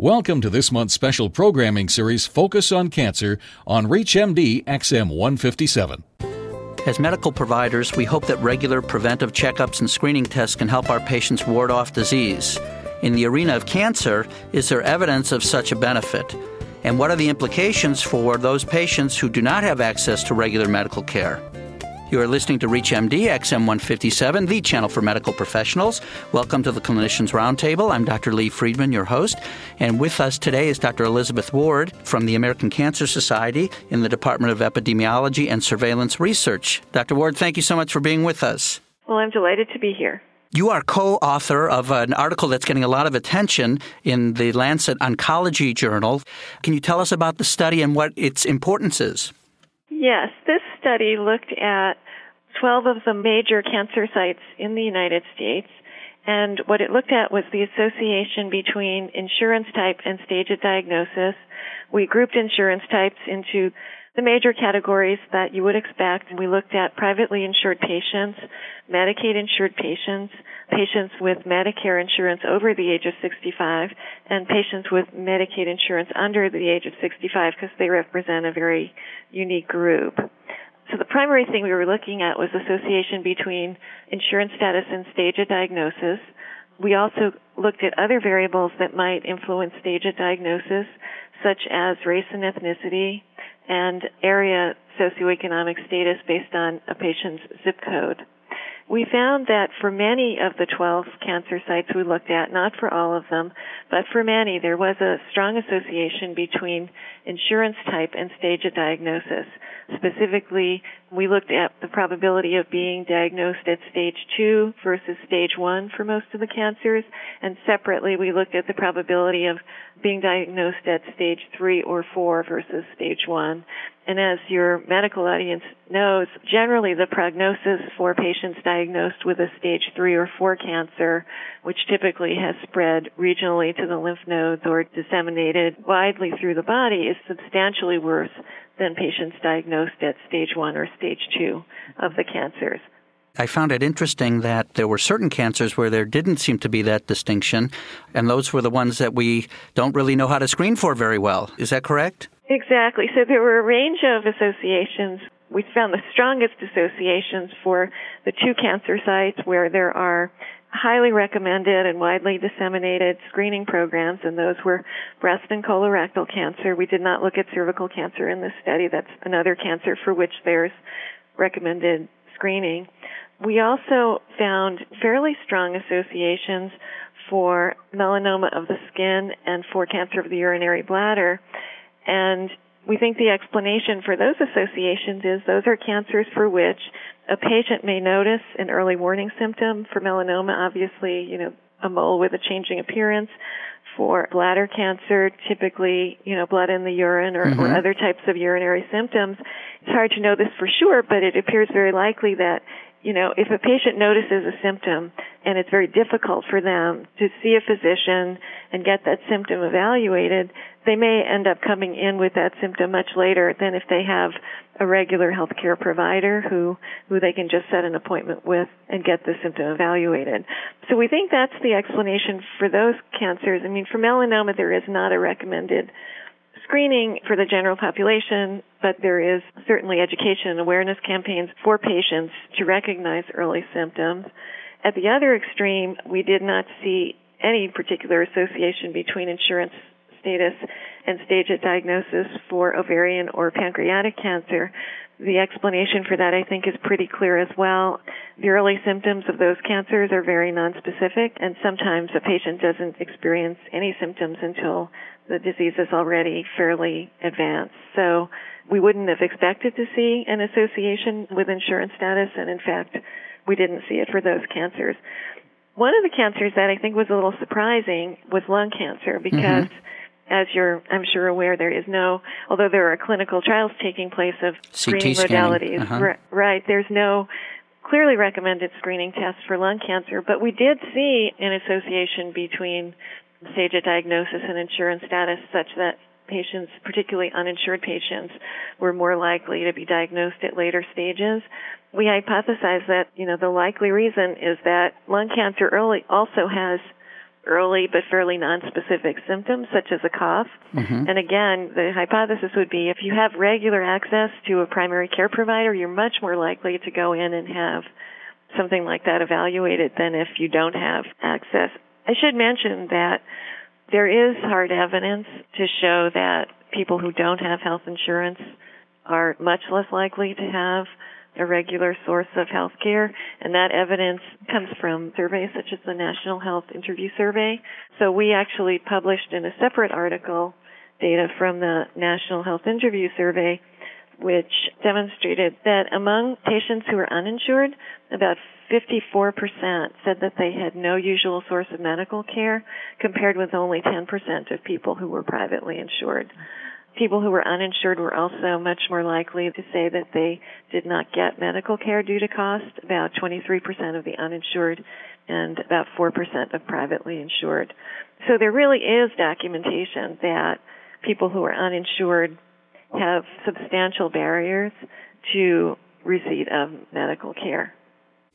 Welcome to this month's special programming series, Focus on Cancer, on ReachMD XM 157. As medical providers, we hope that regular preventive checkups and screening tests can help our patients ward off disease. In the arena of cancer, is there evidence of such a benefit? And what are the implications for those patients who do not have access to regular medical care? You are listening to ReachMD XM157, the channel for medical professionals. Welcome to the Clinicians Roundtable. I'm Dr. Lee Friedman, your host. And with us today is Dr. Elizabeth Ward from the American Cancer Society in the Department of Epidemiology and Surveillance Research. Dr. Ward, thank you so much for being with us. Well, I'm delighted to be here. You are co author of an article that's getting a lot of attention in the Lancet Oncology Journal. Can you tell us about the study and what its importance is? Yes, this study looked at 12 of the major cancer sites in the United States. And what it looked at was the association between insurance type and stage of diagnosis. We grouped insurance types into the major categories that you would expect. We looked at privately insured patients, Medicaid insured patients, patients with Medicare insurance over the age of 65, and patients with Medicaid insurance under the age of 65 because they represent a very unique group. So the primary thing we were looking at was association between insurance status and stage of diagnosis. We also looked at other variables that might influence stage of diagnosis, such as race and ethnicity and area socioeconomic status based on a patient's zip code. We found that for many of the 12 cancer sites we looked at, not for all of them, but for many, there was a strong association between insurance type and stage of diagnosis. Specifically, we looked at the probability of being diagnosed at stage 2 versus stage 1 for most of the cancers, and separately we looked at the probability of being diagnosed at stage 3 or 4 versus stage 1. And as your medical audience knows, generally the prognosis for patients diagnosed with a stage 3 or 4 cancer, which typically has spread regionally to the lymph nodes or disseminated widely through the body, is substantially worse than patients diagnosed at stage 1 or stage 2 of the cancers. I found it interesting that there were certain cancers where there didn't seem to be that distinction, and those were the ones that we don't really know how to screen for very well. Is that correct? Exactly. So there were a range of associations. We found the strongest associations for the two cancer sites where there are highly recommended and widely disseminated screening programs, and those were breast and colorectal cancer. We did not look at cervical cancer in this study. That's another cancer for which there's recommended screening. We also found fairly strong associations for melanoma of the skin and for cancer of the urinary bladder. And we think the explanation for those associations is those are cancers for which a patient may notice an early warning symptom. For melanoma, obviously, you know, a mole with a changing appearance. For bladder cancer, typically, you know, blood in the urine or, mm-hmm. or other types of urinary symptoms. It's hard to know this for sure, but it appears very likely that you know, if a patient notices a symptom and it's very difficult for them to see a physician and get that symptom evaluated, they may end up coming in with that symptom much later than if they have a regular healthcare provider who, who they can just set an appointment with and get the symptom evaluated. So we think that's the explanation for those cancers. I mean, for melanoma, there is not a recommended screening for the general population, but there is certainly education and awareness campaigns for patients to recognize early symptoms. At the other extreme, we did not see any particular association between insurance status and stage of diagnosis for ovarian or pancreatic cancer. The explanation for that, I think, is pretty clear as well. The early symptoms of those cancers are very nonspecific, and sometimes a patient doesn't experience any symptoms until the disease is already fairly advanced. So we wouldn't have expected to see an association with insurance status, and in fact, we didn't see it for those cancers. One of the cancers that I think was a little surprising was lung cancer because mm-hmm. As you're I'm sure aware there is no although there are clinical trials taking place of screening modalities uh-huh. right there's no clearly recommended screening tests for lung cancer but we did see an association between stage of diagnosis and insurance status such that patients, particularly uninsured patients, were more likely to be diagnosed at later stages. We hypothesize that, you know, the likely reason is that lung cancer early also has early but fairly nonspecific symptoms, such as a cough. Mm-hmm. And again, the hypothesis would be if you have regular access to a primary care provider, you're much more likely to go in and have something like that evaluated than if you don't have access. I should mention that there is hard evidence to show that people who don't have health insurance are much less likely to have a regular source of health care, and that evidence comes from surveys such as the National Health Interview Survey. So we actually published in a separate article data from the National Health Interview Survey, which demonstrated that among patients who are uninsured, about 54% said that they had no usual source of medical care, compared with only 10% of people who were privately insured. People who were uninsured were also much more likely to say that they did not get medical care due to cost, about 23% of the uninsured and about 4% of privately insured. So there really is documentation that people who are uninsured have substantial barriers to receipt of medical care.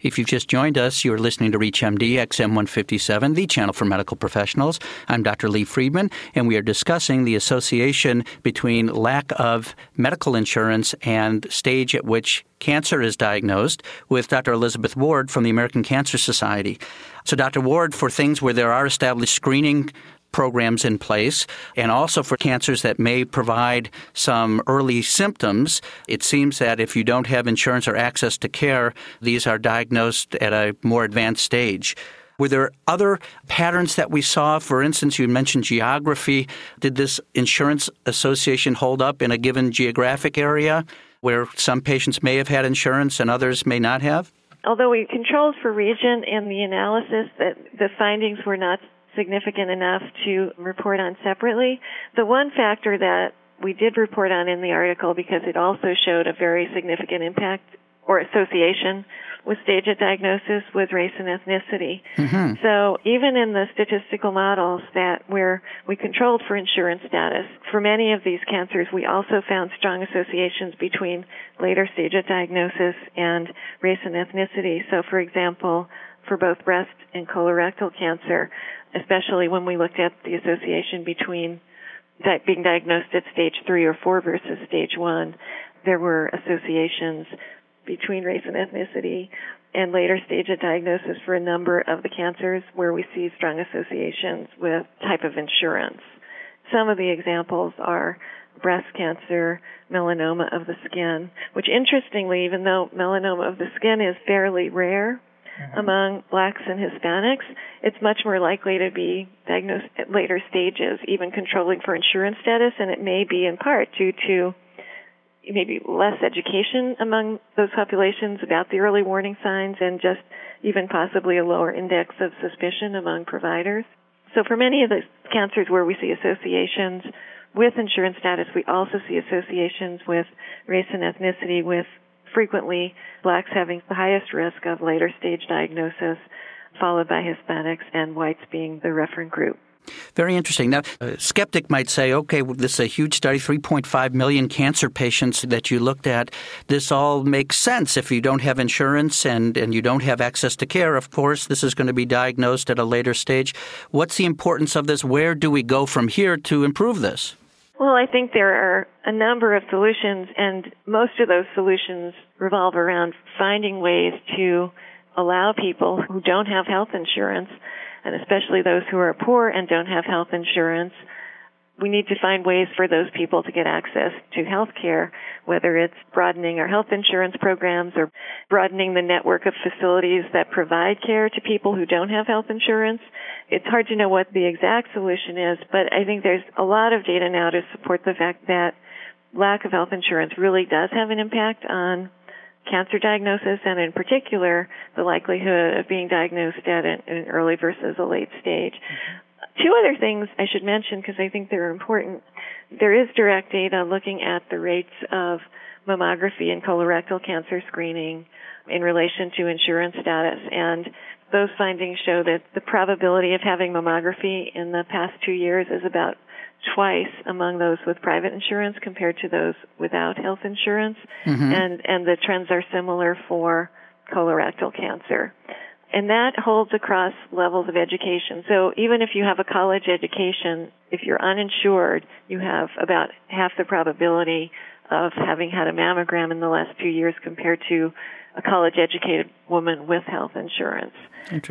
If you've just joined us, you're listening to ReachMD XM157, the channel for medical professionals. I'm Dr. Lee Friedman, and we are discussing the association between lack of medical insurance and stage at which cancer is diagnosed with Dr. Elizabeth Ward from the American Cancer Society. So, Dr. Ward, for things where there are established screening programs in place, and also for cancers that may provide some early symptoms. It seems that if you don't have insurance or access to care, these are diagnosed at a more advanced stage. Were there other patterns that we saw? For instance, you mentioned geography. Did this insurance association hold up in a given geographic area where some patients may have had insurance and others may not have? Although we controlled for region in the analysis, that the findings were not significant enough to report on separately. The one factor that we did report on in the article because it also showed a very significant impact or association with stage of diagnosis with race and ethnicity. Mm-hmm. So even in the statistical models that where we controlled for insurance status, for many of these cancers, we also found strong associations between later stage of diagnosis and race and ethnicity. So for example, for both breast and colorectal cancer, especially when we looked at the association between being diagnosed at stage three or four versus stage one, there were associations between race and ethnicity and later stage of diagnosis for a number of the cancers where we see strong associations with type of insurance. Some of the examples are breast cancer, melanoma of the skin, which interestingly, even though melanoma of the skin is fairly rare, mm-hmm. among blacks and Hispanics, it's much more likely to be diagnosed at later stages, even controlling for insurance status, and it may be in part due to maybe less education among those populations about the early warning signs and just even possibly a lower index of suspicion among providers. So for many of the cancers where we see associations with insurance status, we also see associations with race and ethnicity with frequently blacks having the highest risk of later stage diagnosis, followed by Hispanics and whites being the referent group. Very interesting. Now, a skeptic might say, okay, well, this is a huge study, 3.5 million cancer patients that you looked at. This all makes sense. If you don't have insurance and, and you don't have access to care, of course, this is going to be diagnosed at a later stage. What's the importance of this? Where do we go from here to improve this? Well, I think there are a number of solutions, and most of those solutions revolve around finding ways to allow people who don't have health insurance, and especially those who are poor and don't have health insurance, we need to find ways for those people to get access to health care, whether it's broadening our health insurance programs or broadening the network of facilities that provide care to people who don't have health insurance. It's hard to know what the exact solution is, but I think there's a lot of data now to support the fact that lack of health insurance really does have an impact on cancer diagnosis and in particular the likelihood of being diagnosed at an, an early versus a late stage. Two other things I should mention because I think they're important. There is direct data looking at the rates of mammography and colorectal cancer screening in relation to insurance status and those findings show that the probability of having mammography in the past two years is about twice among those with private insurance compared to those without health insurance mm-hmm. and and the trends are similar for colorectal cancer And that holds across levels of education. So even if you have a college education, if you're uninsured, you have about half the probability of having had a mammogram in the last few years compared to a college educated woman with health insurance.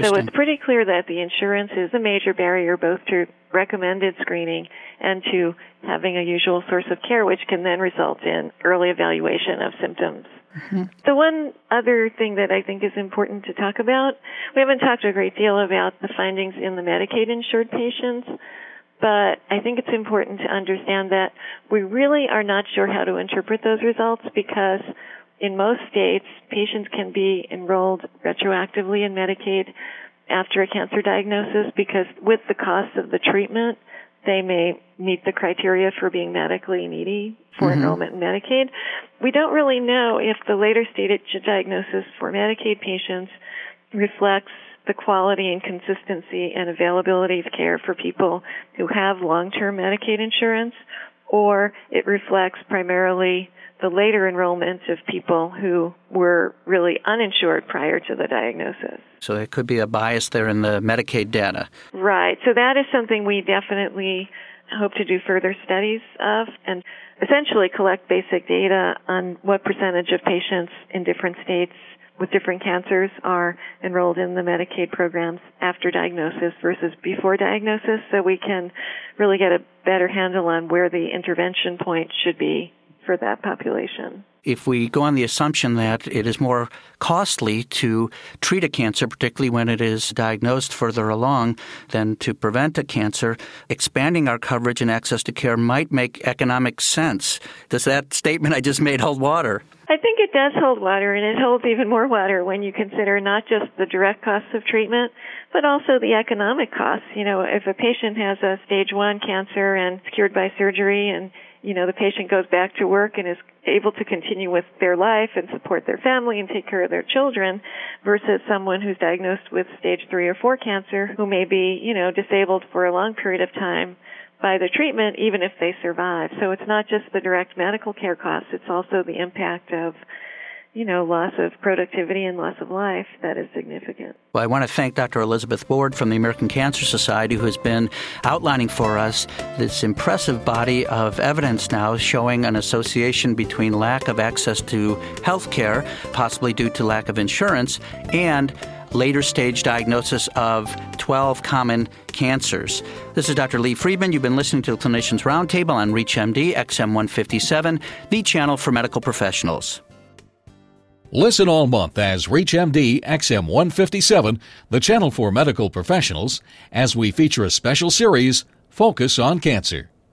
So it's pretty clear that the insurance is a major barrier both to recommended screening and to having a usual source of care, which can then result in early evaluation of symptoms. Mm-hmm. The one other thing that I think is important to talk about, we haven't talked a great deal about the findings in the Medicaid insured patients, but I think it's important to understand that we really are not sure how to interpret those results because in most states, patients can be enrolled retroactively in Medicaid after a cancer diagnosis because with the cost of the treatment, they may meet the criteria for being medically needy for mm-hmm. enrollment in Medicaid. We don't really know if the later stage diagnosis for Medicaid patients reflects the quality and consistency and availability of care for people who have long-term Medicaid insurance or it reflects primarily the later enrollment of people who were really uninsured prior to the diagnosis. So it could be a bias there in the Medicaid data. Right. So that is something we definitely hope to do further studies of and essentially collect basic data on what percentage of patients in different states with different cancers are enrolled in the Medicaid programs after diagnosis versus before diagnosis so we can really get a better handle on where the intervention point should be for that population. If we go on the assumption that it is more costly to treat a cancer, particularly when it is diagnosed further along, than to prevent a cancer, expanding our coverage and access to care might make economic sense. Does that statement I just made hold water? I think it does hold water, and it holds even more water when you consider not just the direct costs of treatment, but also the economic costs. You know, if a patient has a stage one cancer and is cured by surgery and you know, the patient goes back to work and is able to continue with their life and support their family and take care of their children versus someone who's diagnosed with stage three or four cancer who may be, you know, disabled for a long period of time by the treatment even if they survive. So it's not just the direct medical care costs, it's also the impact of you know, loss of productivity and loss of life that is significant. Well, I want to thank Dr. Elizabeth Ward from the American Cancer Society, who has been outlining for us this impressive body of evidence now showing an association between lack of access to health care, possibly due to lack of insurance, and later stage diagnosis of 12 common cancers. This is Dr. Lee Friedman. You've been listening to the Clinicians Roundtable on ReachMD XM157, the channel for medical professionals. Listen all month as ReachMD XM157, the channel for medical professionals, as we feature a special series, Focus on Cancer.